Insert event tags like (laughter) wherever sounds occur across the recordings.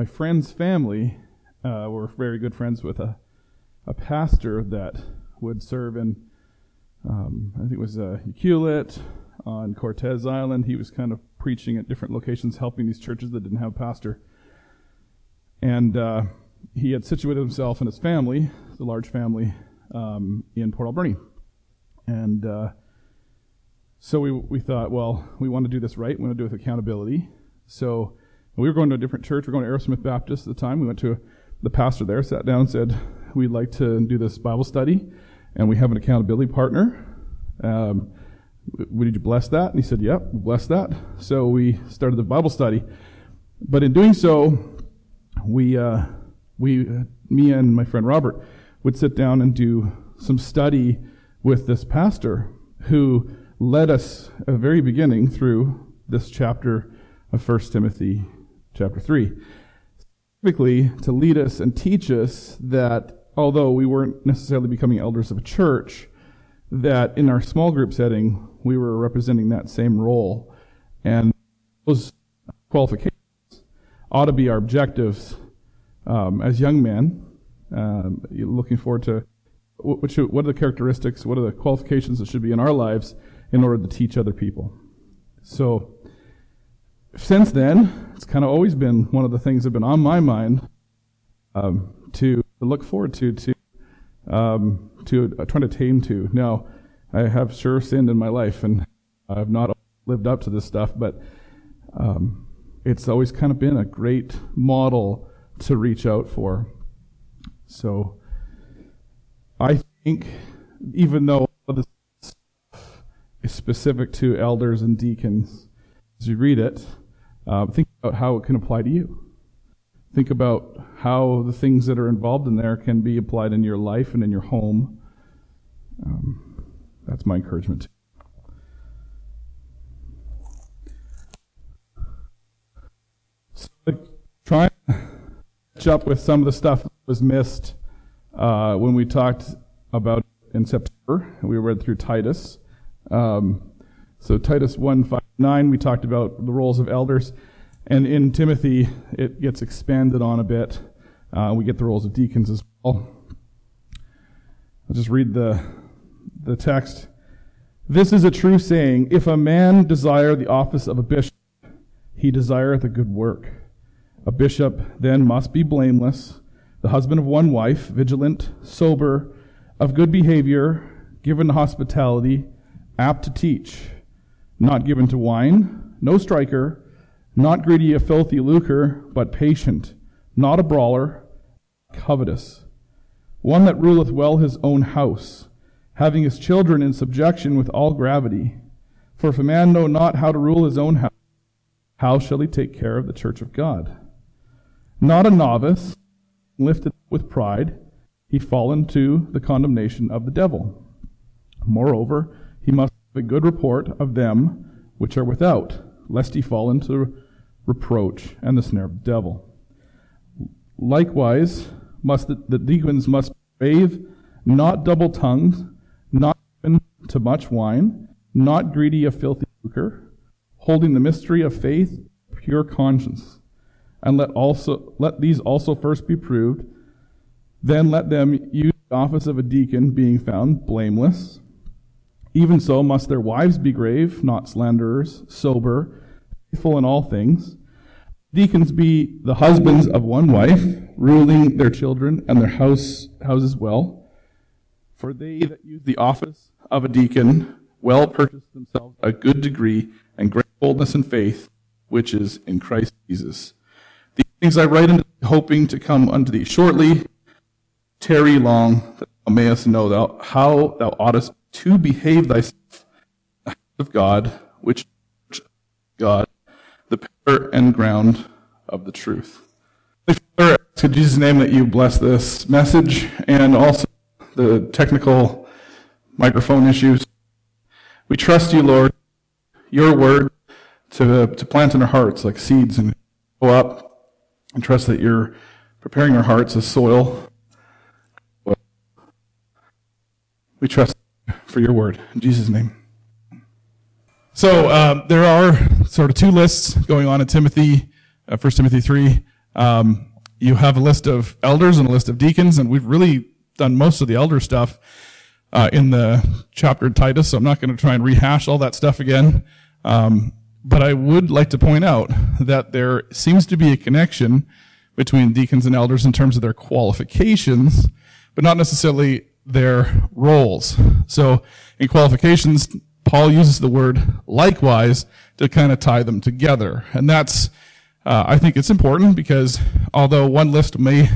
my friend's family uh, were very good friends with a, a pastor that would serve in, um, I think it was uh, on Cortez Island. He was kind of preaching at different locations, helping these churches that didn't have a pastor. And uh, he had situated himself and his family, the large family, um, in Port Alberni. And uh, so we, we thought, well, we want to do this right. We want to do it with accountability. So we were going to a different church. We were going to Arrowsmith Baptist at the time. We went to a, the pastor there, sat down and said, we'd like to do this Bible study, and we have an accountability partner. Um, would you bless that? And he said, yep, bless that. So we started the Bible study. But in doing so, we, uh, we, uh, me and my friend Robert would sit down and do some study with this pastor who led us at the very beginning through this chapter of 1 Timothy chapter 3. Specifically, to lead us and teach us that although we weren't necessarily becoming elders of a church, that in our small group setting, we were representing that same role. And those qualifications ought to be our objectives um, as young men, um, looking forward to what, should, what are the characteristics, what are the qualifications that should be in our lives in order to teach other people. So, since then, it's kind of always been one of the things that have been on my mind um, to look forward to, to, um, to uh, trying to tame to. Now, I have sure sinned in my life, and I've not lived up to this stuff, but um, it's always kind of been a great model to reach out for. So, I think even though this is specific to elders and deacons, as you read it, uh, think about how it can apply to you. Think about how the things that are involved in there can be applied in your life and in your home. Um, that's my encouragement. So, try and catch up with some of the stuff that was missed uh, when we talked about in September. We read through Titus. Um, so Titus 1, 5, 9, we talked about the roles of elders. And in Timothy, it gets expanded on a bit. Uh, we get the roles of deacons as well. I'll just read the, the text. This is a true saying. If a man desire the office of a bishop, he desireth a good work. A bishop then must be blameless, the husband of one wife, vigilant, sober, of good behavior, given to hospitality, apt to teach, not given to wine, no striker, not greedy of filthy lucre, but patient, not a brawler, covetous, one that ruleth well his own house, having his children in subjection with all gravity. For if a man know not how to rule his own house, how shall he take care of the church of God? Not a novice, lifted up with pride, he fall into the condemnation of the devil. Moreover, he must have a good report of them which are without, lest he fall into reproach and the snare of the devil. Likewise, must the, the deacons must brave, not double-tongued, not given to much wine, not greedy of filthy lucre, holding the mystery of faith, pure conscience and let also let these also first be proved. Then let them use the office of a deacon, being found blameless. Even so must their wives be grave, not slanderers, sober, faithful in all things. Deacons be the husbands of one wife, ruling their children and their house houses well. For they that use the office of a deacon well purchase themselves a good degree and great boldness and faith, which is in Christ Jesus. These things I write unto hoping to come unto thee shortly. Tarry long, that thou mayest know thou, how thou oughtest to behave thyself of God, which God, the pillar and ground of the truth. Father, in Jesus' name that you bless this message and also the technical microphone issues. We trust you, Lord, your word to, to plant in our hearts like seeds and go up and trust that you're preparing our hearts as soil. We trust for your word. In Jesus' name. So uh, there are sort of two lists going on in Timothy, uh, 1 Timothy 3. Um, you have a list of elders and a list of deacons, and we've really done most of the elder stuff uh, in the chapter in Titus, so I'm not going to try and rehash all that stuff again. Um, but I would like to point out that there seems to be a connection between deacons and elders in terms of their qualifications, but not necessarily their roles. So in qualifications, Paul uses the word likewise to kind of tie them together. And that's, uh, I think it's important because although one list may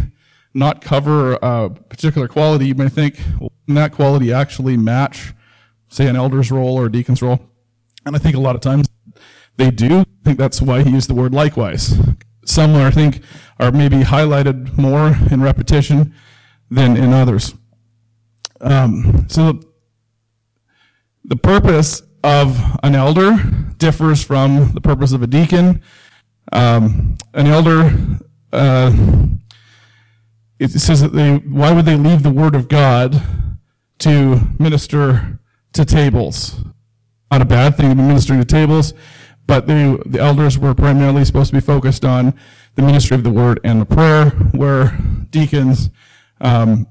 not cover a particular quality, you may think, well, that quality actually match, say, an elder's role or a deacon's role? And I think a lot of times they do. I think that's why he used the word likewise. Some, I think, are maybe highlighted more in repetition than in others. Um, so the purpose of an elder differs from the purpose of a deacon. Um, an elder, uh, it says that they, why would they leave the word of God to minister to tables? Not a bad thing to be ministering to tables, but they, the elders were primarily supposed to be focused on the ministry of the word and the prayer, where deacons um,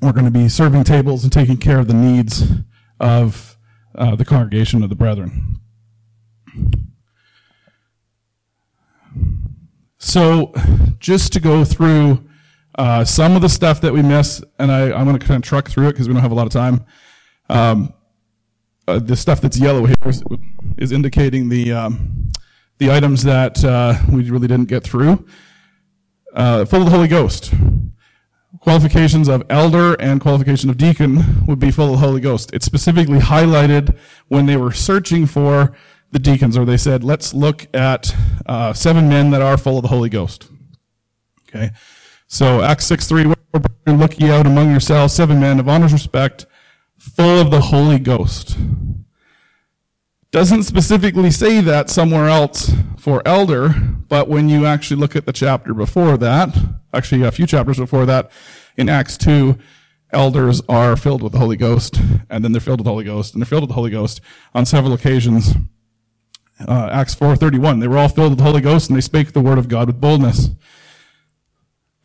were going to be serving tables and taking care of the needs of uh, the congregation of the brethren. So, just to go through uh, some of the stuff that we miss, and I, am going to kind of truck through it because we don't have a lot of time. Um, uh, the stuff that's yellow here is, is indicating the um, the items that uh, we really didn't get through. Uh, full of the Holy Ghost. Qualifications of elder and qualification of deacon would be full of the Holy Ghost. It's specifically highlighted when they were searching for the deacons, or they said, let's look at uh, seven men that are full of the Holy Ghost. Okay. So Acts 6 3, look ye out among yourselves seven men of honest respect, full of the Holy Ghost. Doesn't specifically say that somewhere else for elder, but when you actually look at the chapter before that, actually a few chapters before that, in Acts 2, elders are filled with the Holy Ghost, and then they're filled with the Holy Ghost, and they're filled with the Holy Ghost on several occasions. Uh, Acts 4.31, they were all filled with the Holy Ghost, and they spake the word of God with boldness.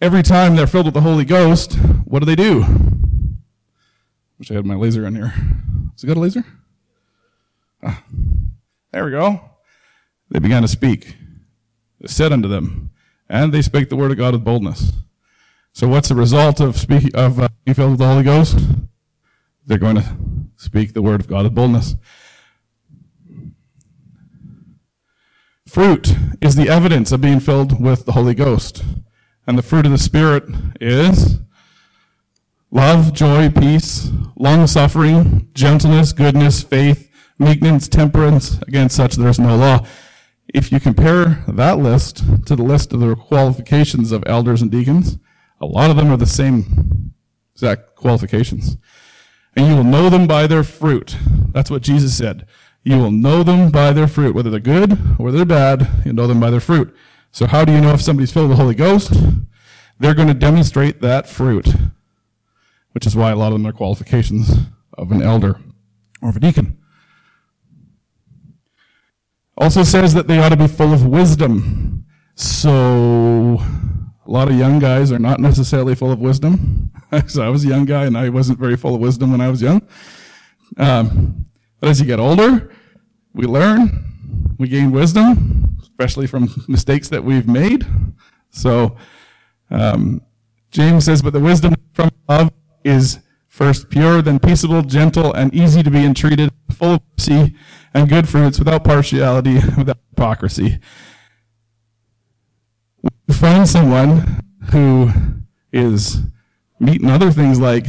Every time they're filled with the Holy Ghost, what do they do? Wish I had my laser in here. Has it got a laser? (sighs) There we go. They began to speak. It said unto them, and they spake the word of God with boldness. So what's the result of speaking of uh, being filled with the Holy Ghost? They're going to speak the word of God with boldness. Fruit is the evidence of being filled with the Holy Ghost. And the fruit of the Spirit is love, joy, peace, long suffering, gentleness, goodness, faith, meekness, temperance. Against such there is no law. If you compare that list to the list of the qualifications of elders and deacons, a lot of them are the same exact qualifications. And you will know them by their fruit. That's what Jesus said. You will know them by their fruit. Whether they're good or they're bad, you know them by their fruit. So how do you know if somebody's filled with the Holy Ghost? They're going to demonstrate that fruit, which is why a lot of them are qualifications of an elder or of a deacon. Also says that they ought to be full of wisdom. So a lot of young guys are not necessarily full of wisdom. (laughs) so I was a young guy and I wasn't very full of wisdom when I was young. Um, but as you get older, we learn, we gain wisdom, especially from mistakes that we've made. So um, James says, but the wisdom from above is first pure, then peaceable, gentle, and easy to be entreated, full of mercy and good fruits, without partiality, (laughs) without hypocrisy. We find someone who is meeting other things like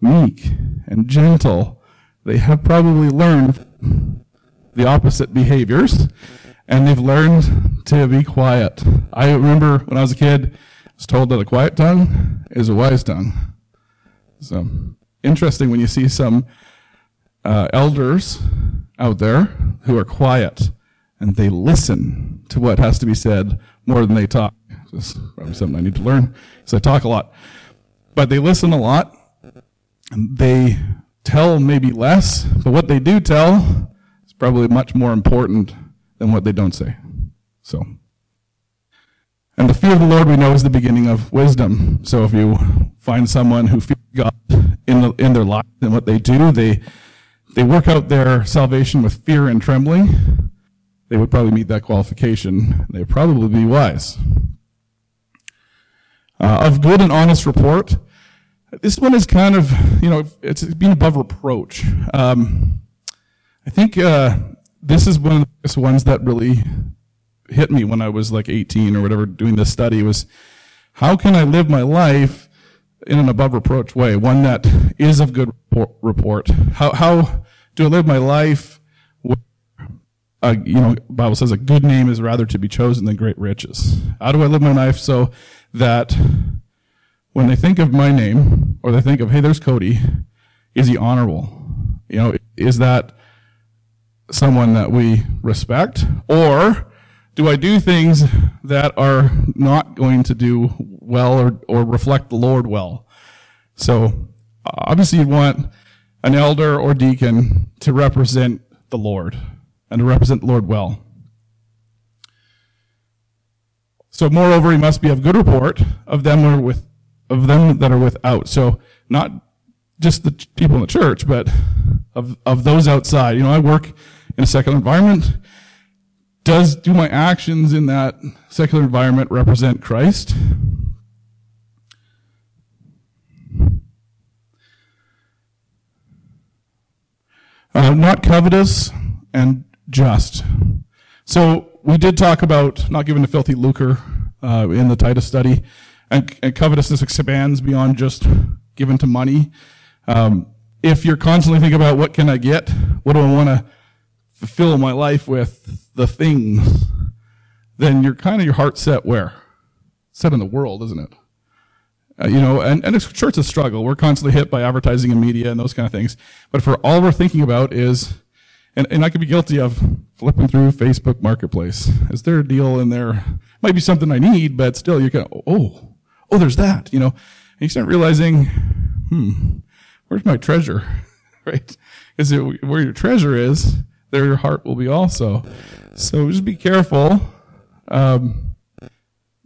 meek and gentle. They have probably learned the opposite behaviors, and they've learned to be quiet. I remember when I was a kid, I was told that a quiet tongue is a wise tongue. So interesting when you see some uh, elders out there who are quiet and they listen to what has to be said more than they talk. This is probably something I need to learn because I talk a lot. But they listen a lot and they tell maybe less, but what they do tell is probably much more important than what they don't say. So, and the fear of the Lord we know is the beginning of wisdom. So if you find someone who fears God in, the, in their life and what they do, they, they work out their salvation with fear and trembling, they would probably meet that qualification. They would probably be wise. Uh, of good and honest report, this one is kind of, you know, it's being above reproach. Um, I think uh, this is one of the ones that really hit me when I was like 18 or whatever doing this study was how can I live my life in an above reproach way, one that is of good report? How, how do I live my life? Uh, you know, Bible says a good name is rather to be chosen than great riches. How do I live my life so that when they think of my name or they think of, hey, there's Cody, is he honorable? You know, is that someone that we respect? Or do I do things that are not going to do well or, or reflect the Lord well? So obviously you want an elder or deacon to represent the Lord and to represent the Lord well. So moreover, he must be of good report of them or with of them that are without. So not just the people in the church, but of of those outside. You know, I work in a secular environment does do my actions in that secular environment represent Christ? Uh, not covetous and just. So we did talk about not giving a filthy lucre uh, in the Titus study, and, and, covetousness expands beyond just giving to money. Um, if you're constantly thinking about what can I get, what do I want to fulfill my life with the things, then you're kind of your heart set where? Set in the world, isn't it? Uh, you know, and, and it's sure it's a struggle. We're constantly hit by advertising and media and those kind of things. But for all we're thinking about is, and, and I could be guilty of flipping through Facebook Marketplace. Is there a deal in there? Might be something I need, but still you can, oh, oh, there's that, you know. And you start realizing, hmm, where's my treasure? (laughs) right? Is it where your treasure is? there your heart will be also. So just be careful um,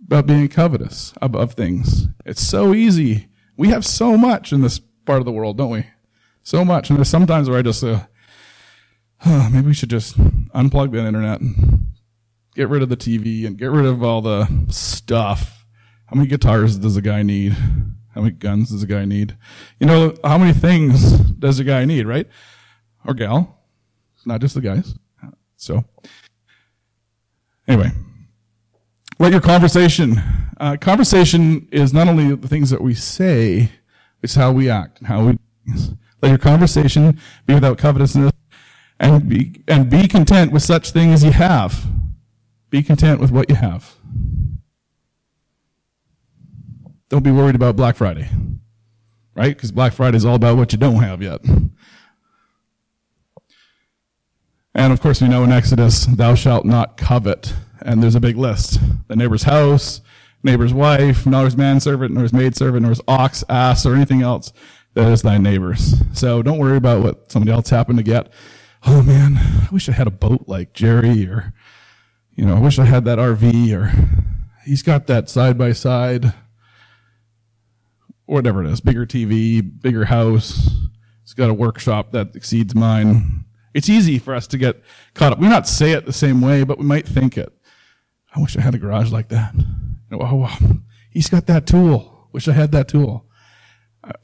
about being covetous of, of things. It's so easy. We have so much in this part of the world, don't we? So much. And there's sometimes where I just, uh, oh, maybe we should just unplug the internet and get rid of the TV and get rid of all the stuff. How many guitars does a guy need? How many guns does a guy need? You know, how many things does a guy need, right? Or gal? not just the guys. So, anyway, let your conversation. Uh, conversation is not only the things that we say, it's how we act how we. Let your conversation be without covetousness, and be and be content with such things as you have. Be content with what you have. Don't be worried about Black Friday, right? Because Black Friday is all about what you don't have yet. And of course, we know in Exodus, thou shalt not covet. And there's a big list. The neighbor's house, neighbor's wife, nor his manservant, nor his maidservant, nor his ox, ass, or anything else that is thy neighbor's. So don't worry about what somebody else happened to get. Oh man, I wish I had a boat like Jerry, or, you know, I wish I had that RV, or he's got that side by side, whatever it is, bigger TV, bigger house. He's got a workshop that exceeds mine. It's easy for us to get caught up. We not say it the same way, but we might think it. I wish I had a garage like that. Oh, he's got that tool. Wish I had that tool.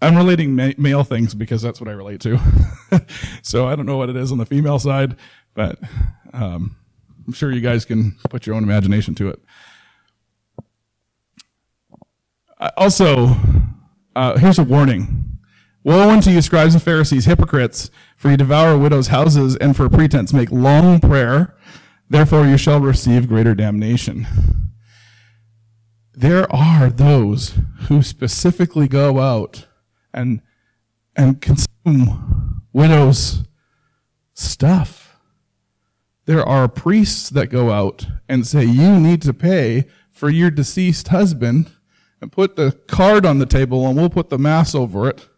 I'm relating ma- male things because that's what I relate to. (laughs) so I don't know what it is on the female side, but um, I'm sure you guys can put your own imagination to it. Also, uh, here's a warning Woe unto you, scribes and Pharisees, hypocrites, for you devour widows' houses, and for pretense make long prayer. Therefore you shall receive greater damnation. There are those who specifically go out and, and consume widows' stuff. There are priests that go out and say, you need to pay for your deceased husband and put the card on the table and we'll put the mass over it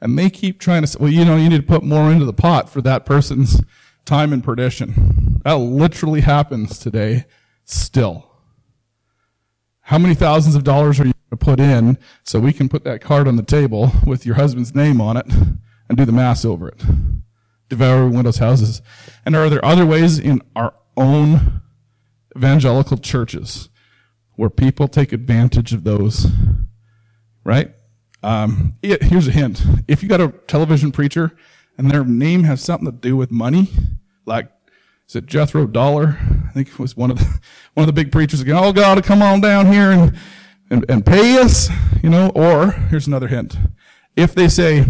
and they keep trying to say, well, you know, you need to put more into the pot for that person's time in perdition. That literally happens today still. How many thousands of dollars are you going to put in so we can put that card on the table with your husband's name on it and do the mass over it? Devour widows' houses. And are there other ways in our own evangelical churches where people take advantage of those? Right? Um, here's a hint. If you got a television preacher and their name has something to do with money, like is it Jethro Dollar? I think it was one of the (laughs) one of the big preachers again. Oh God, come on down here and, and and pay us, you know. Or here's another hint: if they say,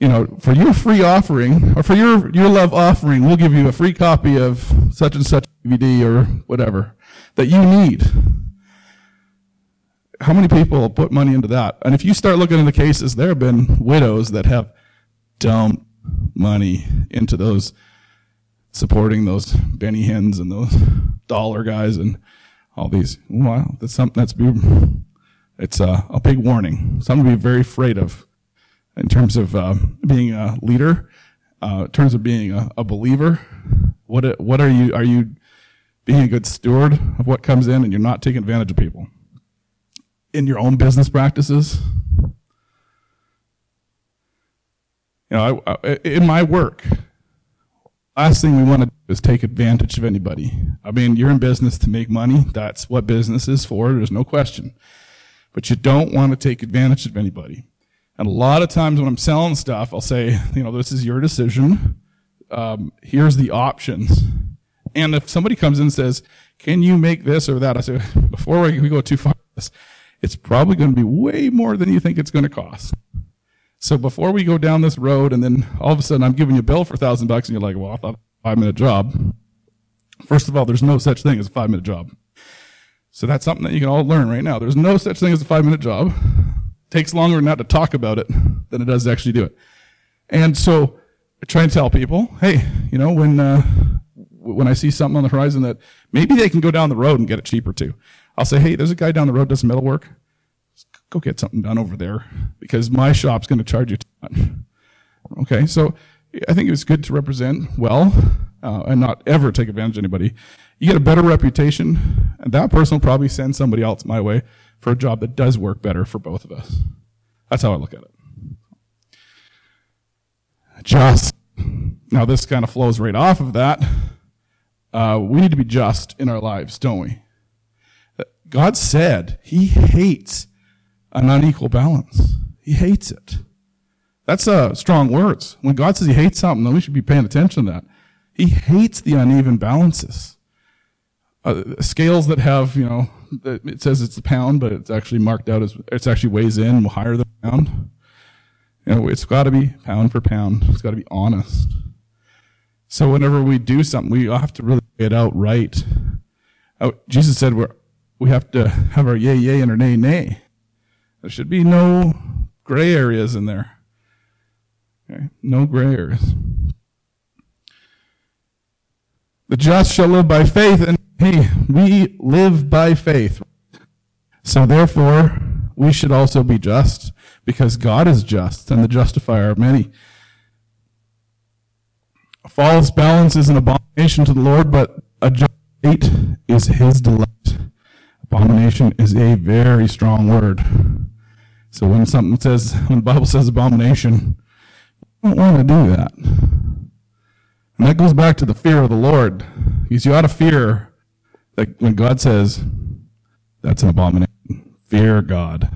you know, for your free offering or for your your love offering, we'll give you a free copy of such and such DVD or whatever that you need how many people put money into that? And if you start looking into cases, there have been widows that have dumped money into those supporting those Benny Hinns and those dollar guys and all these. Wow, that's something that's it's a, a big warning. Something to be very afraid of in terms of uh, being a leader, uh, in terms of being a, a believer. What what are you are you being a good steward of what comes in, and you're not taking advantage of people? in your own business practices? You know, I, I, in my work, last thing we want to do is take advantage of anybody. I mean, you're in business to make money. That's what business is for. There's no question. But you don't want to take advantage of anybody. And a lot of times when I'm selling stuff, I'll say, you know, this is your decision. Um, here's the options. And if somebody comes in and says, can you make this or that? I say, before we go too far, it's probably going to be way more than you think it's going to cost. So before we go down this road and then all of a sudden I'm giving you a bill for a thousand bucks and you're like, well, I thought five minute job. First of all, there's no such thing as a five minute job. So that's something that you can all learn right now. There's no such thing as a five minute job. It takes longer not to talk about it than it does to actually do it. And so I try and tell people, hey, you know, when, uh, when I see something on the horizon that maybe they can go down the road and get it cheaper too. I'll say, hey, there's a guy down the road does metal work. Go get something done over there because my shop's going to charge you. Okay, so I think it's good to represent well uh, and not ever take advantage of anybody. You get a better reputation, and that person will probably send somebody else my way for a job that does work better for both of us. That's how I look at it. Just. Now, this kind of flows right off of that. Uh, we need to be just in our lives, don't we? God said he hates an unequal balance. He hates it. That's uh, strong words. When God says he hates something, then we should be paying attention to that. He hates the uneven balances. Uh, scales that have, you know, it says it's a pound, but it's actually marked out as, it's actually weighs in higher than a pound. You know, it's got to be pound for pound. It's got to be honest. So whenever we do something, we have to really get it out right. Oh, Jesus said we're we have to have our yay yay and our nay nay. There should be no gray areas in there. Okay? No gray areas. The just shall live by faith, and hey, we live by faith. So therefore, we should also be just, because God is just, and the justifier of many. A false balance is an abomination to the Lord, but a just is his delight. Abomination is a very strong word. So when something says, when the Bible says abomination, you don't want to do that. And that goes back to the fear of the Lord. Because you ought to fear that when God says, that's an abomination. Fear God.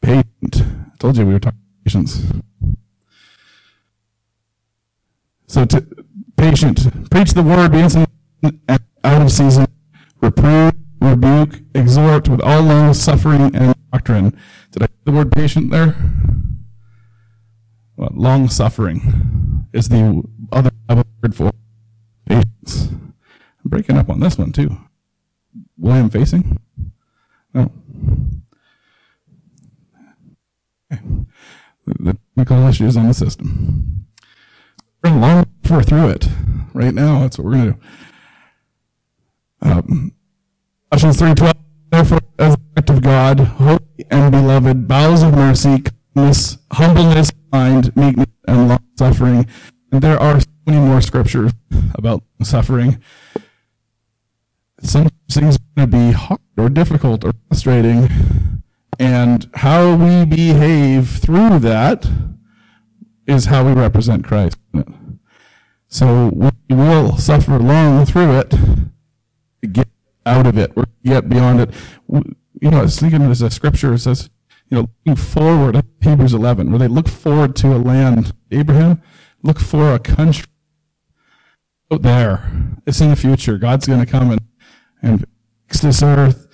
Patient. I told you we were talking patience. So to, patient. Preach the word, be instant out of season. Reprove, rebuke, exhort with all long suffering and doctrine. Did I put the word patient there? Well, long suffering is the other word for patience. I'm breaking up on this one too. William facing? No. Okay. The technical issues on the system. We're long for through it right now. That's what we're going to do. Um, Colossians 3.12, therefore, as of God, holy and beloved, bowels of mercy, kindness, humbleness, mind, meekness, and long suffering. And there are so many more scriptures about suffering. Some things are going to be hard or difficult or frustrating, and how we behave through that is how we represent Christ. So we will suffer long through it get out of it or get beyond it. You know, I was thinking there's a scripture that says, you know, looking forward, Hebrews 11, where they look forward to a land. Abraham, look for a country out there. It's in the future. God's going to come and, and fix this earth.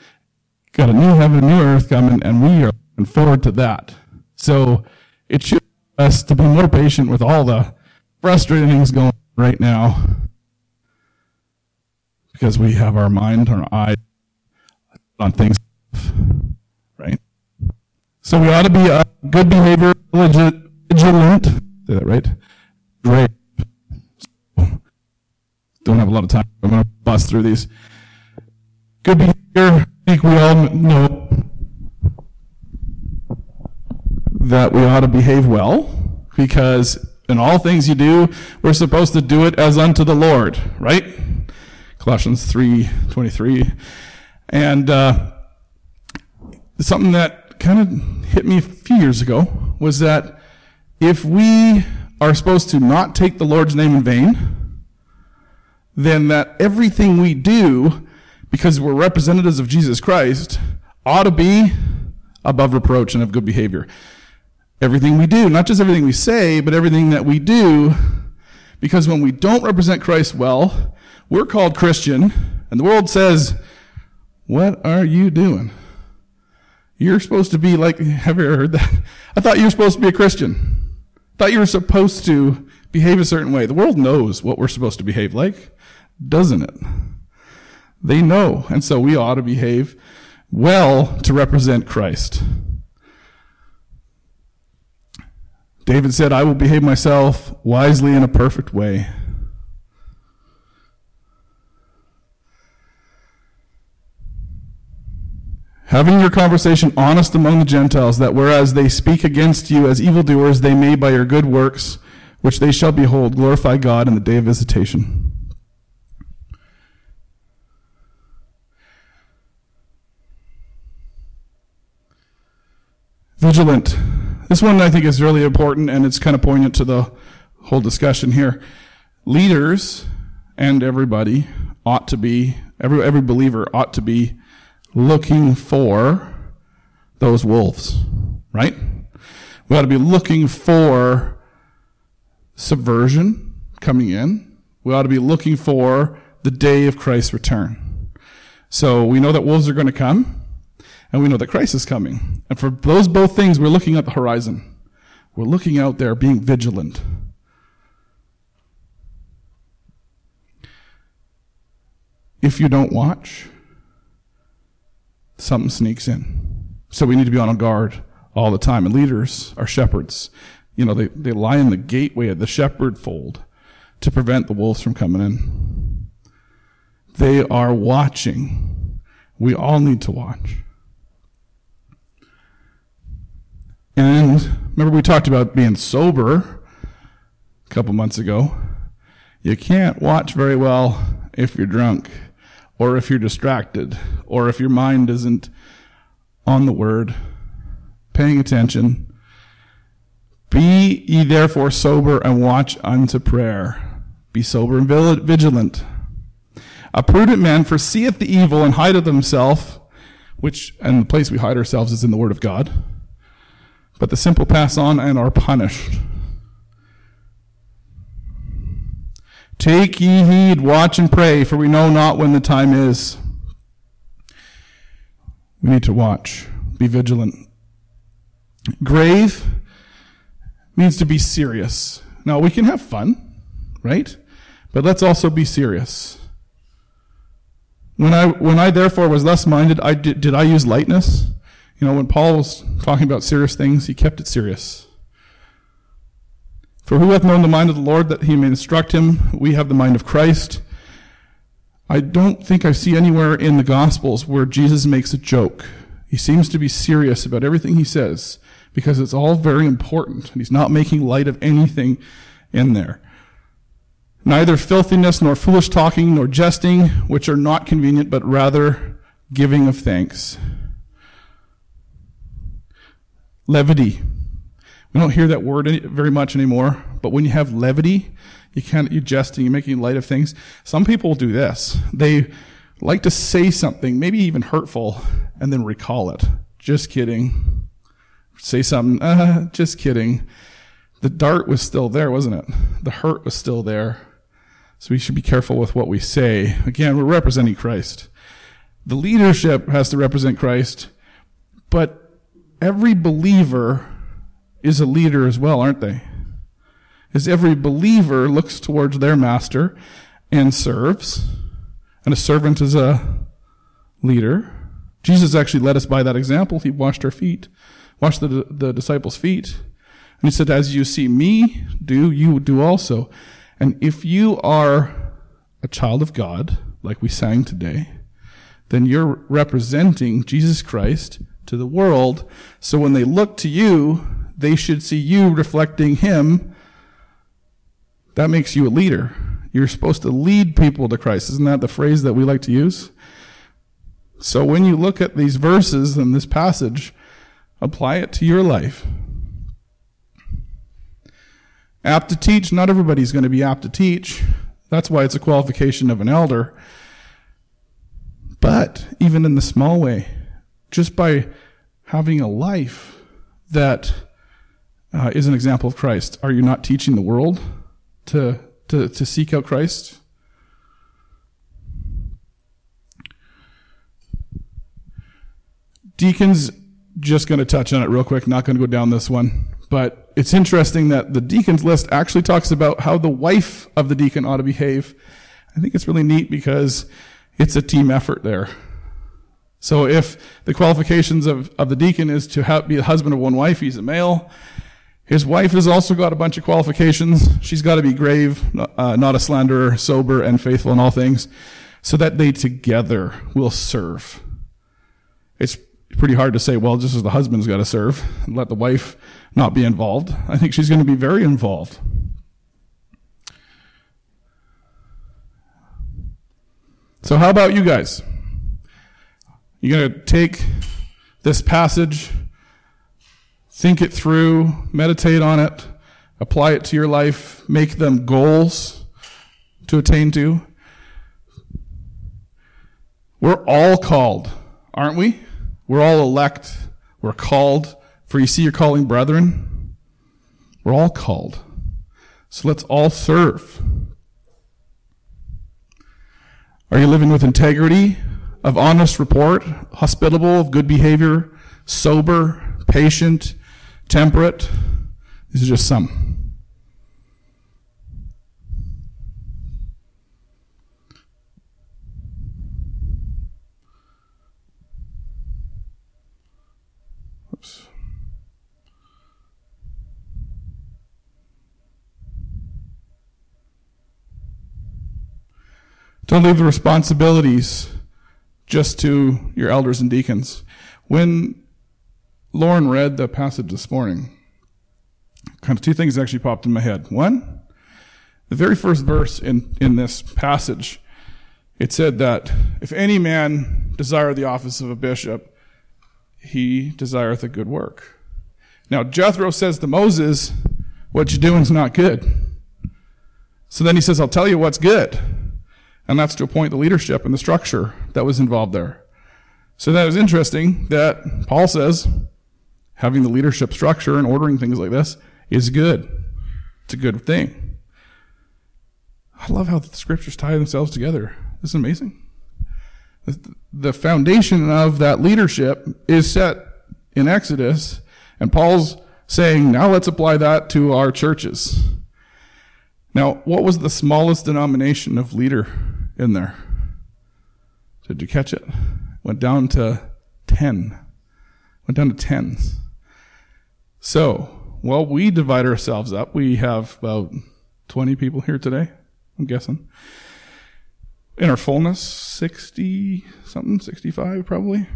Got a new heaven, a new earth coming, and we are looking forward to that. So it should us to be more patient with all the frustrating things going on right now because we have our mind, our eye on things, right? So we ought to be a good behavior, vigilant. Say that right? Great. Don't have a lot of time. I'm going to bust through these. Good behavior. I think we all know that we ought to behave well because in all things you do, we're supposed to do it as unto the Lord, right? Colossians 3 23. And uh, something that kind of hit me a few years ago was that if we are supposed to not take the Lord's name in vain, then that everything we do, because we're representatives of Jesus Christ, ought to be above reproach and of good behavior everything we do, not just everything we say, but everything that we do. Because when we don't represent Christ well, we're called Christian, and the world says, What are you doing? You're supposed to be like, (laughs) have you ever heard that? I thought you were supposed to be a Christian. I thought you were supposed to behave a certain way. The world knows what we're supposed to behave like, doesn't it? They know, and so we ought to behave well to represent Christ. David said, I will behave myself wisely in a perfect way. Having your conversation honest among the Gentiles, that whereas they speak against you as evildoers, they may by your good works, which they shall behold, glorify God in the day of visitation. Vigilant. This one I think is really important and it's kind of poignant to the whole discussion here. Leaders and everybody ought to be, every, every believer ought to be looking for those wolves, right? We ought to be looking for subversion coming in. We ought to be looking for the day of Christ's return. So we know that wolves are going to come and we know that Christ is coming. And for those both things, we're looking at the horizon. We're looking out there, being vigilant. If you don't watch, something sneaks in. So we need to be on guard all the time. And leaders are shepherds. You know, they, they lie in the gateway of the shepherd fold to prevent the wolves from coming in. They are watching. We all need to watch. And remember, we talked about being sober a couple months ago. You can't watch very well if you're drunk, or if you're distracted, or if your mind isn't on the word, paying attention. Be ye therefore sober and watch unto prayer. Be sober and vigilant. A prudent man foreseeth the evil and hideth himself, which, and the place we hide ourselves is in the word of God. But the simple pass on and are punished. Take ye heed, watch and pray, for we know not when the time is. We need to watch, be vigilant. Grave means to be serious. Now, we can have fun, right? But let's also be serious. When I, when I therefore was thus minded, I did, did I use lightness? You know, when Paul was talking about serious things, he kept it serious. For who hath known the mind of the Lord that he may instruct him? We have the mind of Christ. I don't think I see anywhere in the Gospels where Jesus makes a joke. He seems to be serious about everything he says because it's all very important and he's not making light of anything in there. Neither filthiness, nor foolish talking, nor jesting, which are not convenient, but rather giving of thanks. Levity. We don't hear that word very much anymore, but when you have levity, you can't, you're jesting, you're making light of things. Some people do this. They like to say something, maybe even hurtful, and then recall it. Just kidding. Say something, uh, just kidding. The dart was still there, wasn't it? The hurt was still there. So we should be careful with what we say. Again, we're representing Christ. The leadership has to represent Christ, but every believer is a leader as well, aren't they? As every believer looks towards their master and serves, and a servant is a leader. Jesus actually led us by that example. He washed our feet, washed the, the disciples' feet. And he said, as you see me do, you do also. And if you are a child of God, like we sang today, then you're representing Jesus Christ to the world. So when they look to you, they should see you reflecting Him. That makes you a leader. You're supposed to lead people to Christ. Isn't that the phrase that we like to use? So when you look at these verses and this passage, apply it to your life. Apt to teach, not everybody's going to be apt to teach. That's why it's a qualification of an elder. But even in the small way, just by having a life that uh, is an example of Christ, are you not teaching the world to, to, to seek out Christ? Deacons, just going to touch on it real quick, not going to go down this one. But it's interesting that the deacons list actually talks about how the wife of the deacon ought to behave. I think it's really neat because it's a team effort there. So if the qualifications of, of the deacon is to have, be the husband of one wife, he's a male. His wife has also got a bunch of qualifications. She's got to be grave, uh, not a slanderer, sober, and faithful in all things, so that they together will serve. It's pretty hard to say, well, just as the husband's got to serve, and let the wife not be involved. I think she's going to be very involved. So, how about you guys? You're going to take this passage, think it through, meditate on it, apply it to your life, make them goals to attain to. We're all called, aren't we? We're all elect. We're called. For you see your calling, brethren. We're all called. So let's all serve. Are you living with integrity, of honest report, hospitable, of good behavior, sober, patient, temperate? These are just some. Don't leave the responsibilities just to your elders and deacons. When Lauren read the passage this morning, kind of two things actually popped in my head. One, the very first verse in, in this passage, it said that if any man desire the office of a bishop, he desireth a good work. Now, Jethro says to Moses, what you're doing is not good. So then he says, I'll tell you what's good. And that's to appoint the leadership and the structure that was involved there. So that was interesting that Paul says having the leadership structure and ordering things like this is good. It's a good thing. I love how the scriptures tie themselves together. This is amazing. The foundation of that leadership is set in Exodus, and Paul's saying, now let's apply that to our churches. Now, what was the smallest denomination of leader in there. Did you catch it? Went down to 10. Went down to tens. So, well, we divide ourselves up. We have about 20 people here today, I'm guessing. In our fullness, 60 something, 65 probably.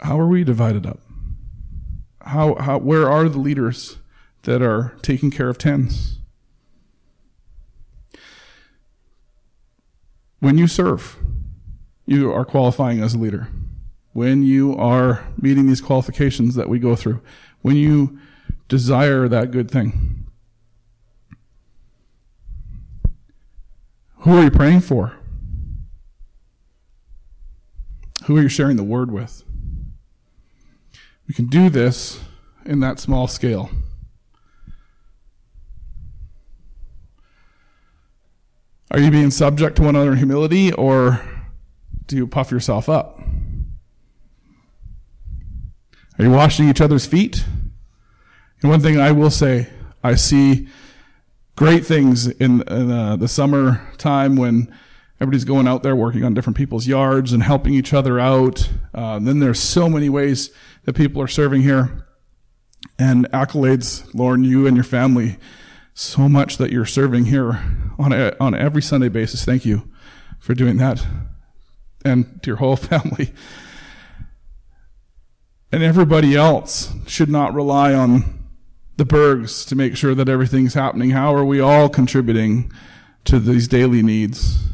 How are we divided up? How, how, where are the leaders that are taking care of tens? when you serve, you are qualifying as a leader. When you are meeting these qualifications that we go through, when you desire that good thing, who are you praying for? Who are you sharing the word with? We can do this in that small scale. Are you being subject to one another in humility, or do you puff yourself up? Are you washing each other's feet? And one thing I will say, I see great things in, in uh, the summer time when everybody's going out there working on different people's yards and helping each other out. Uh, then there's so many ways that people are serving here. And accolades, Lauren, you and your family so much that you're serving here on a, on every Sunday basis. Thank you for doing that, and to your whole (laughs) family. And everybody else should not rely on the Bergs to make sure that everything's happening. How are we all contributing to these daily needs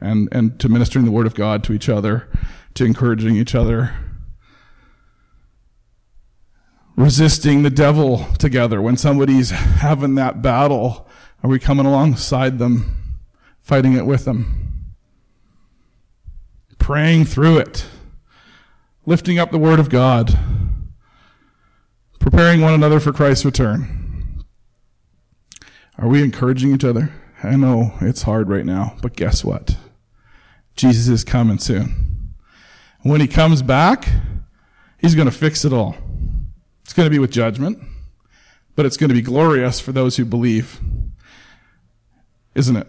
and, and to ministering the Word of God to each other, to encouraging each other? resisting the devil together. When somebody's having that battle, are we coming alongside them, fighting it with them? Praying through it, lifting up the word of God, preparing one another for Christ's return. Are we encouraging each other? I know it's hard right now, but guess what? Jesus is coming soon. When he comes back, he's going to fix it all. It's going to be with judgment, but it's going to be glorious for those who believe. Isn't it?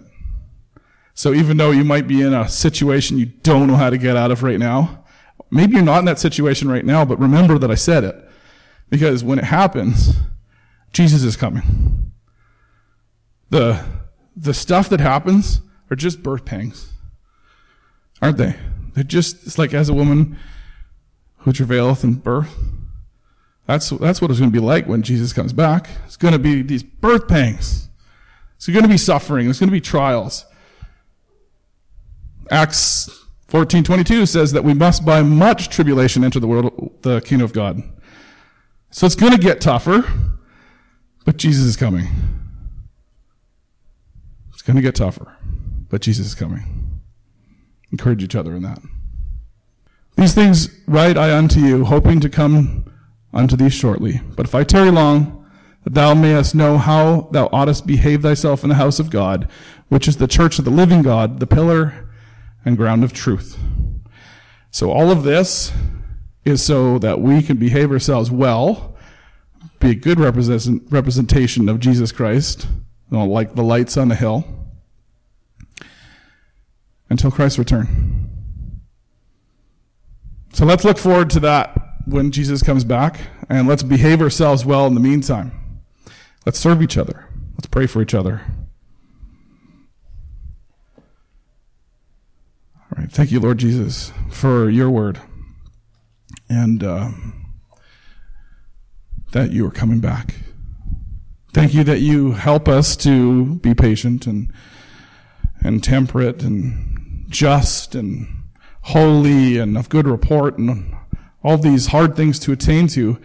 So even though you might be in a situation you don't know how to get out of right now, maybe you're not in that situation right now, but remember that I said it. Because when it happens, Jesus is coming. The, the stuff that happens are just birth pangs. Aren't they? They're just, it's like as a woman who travaileth in birth, that's, that's what it's going to be like when Jesus comes back. It's going to be these birth pangs. It's going to be suffering. It's going to be trials. Acts 14:22 says that we must by much tribulation enter the world the kingdom of God. So it's going to get tougher, but Jesus is coming. It's going to get tougher, but Jesus is coming. Encourage each other in that. These things write I unto you, hoping to come unto thee shortly. But if I tarry long, that thou mayest know how thou oughtest behave thyself in the house of God, which is the church of the living God, the pillar and ground of truth. So all of this is so that we can behave ourselves well, be a good represent, representation of Jesus Christ, you know, like the lights on the hill, until Christ's return. So let's look forward to that when Jesus comes back, and let's behave ourselves well in the meantime. Let's serve each other. Let's pray for each other. Thank you, Lord Jesus, for your word and uh, that you are coming back. Thank you that you help us to be patient and and temperate and just and holy and of good report and all these hard things to attain to,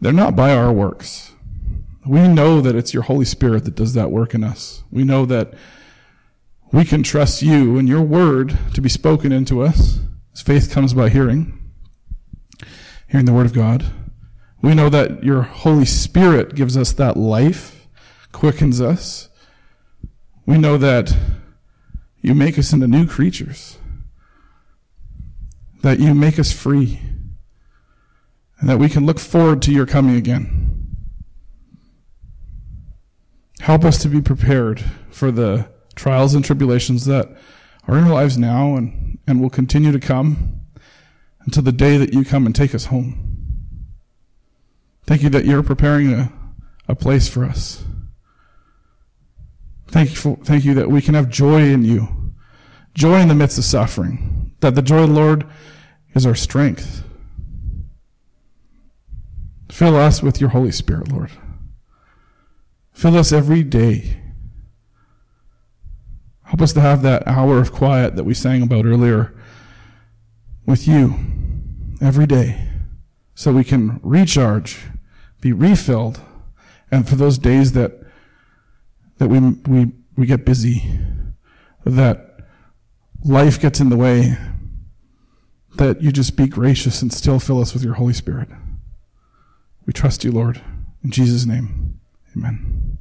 they're not by our works. We know that it's your Holy Spirit that does that work in us. We know that we can trust you and your word to be spoken into us. As faith comes by hearing, hearing the word of God. We know that your Holy Spirit gives us that life, quickens us. We know that you make us into new creatures, that you make us free and that we can look forward to your coming again. Help us to be prepared for the trials and tribulations that are in our lives now and, and will continue to come until the day that you come and take us home. Thank you that you're preparing a, a place for us. Thank you, for, thank you that we can have joy in you, joy in the midst of suffering, that the joy of the Lord is our strength. Fill us with your Holy Spirit, Lord. Fill us every day. Help us to have that hour of quiet that we sang about earlier with you every day so we can recharge, be refilled, and for those days that that we we we get busy, that life gets in the way, that you just be gracious and still fill us with your Holy Spirit. We trust you, Lord. In Jesus' name, amen.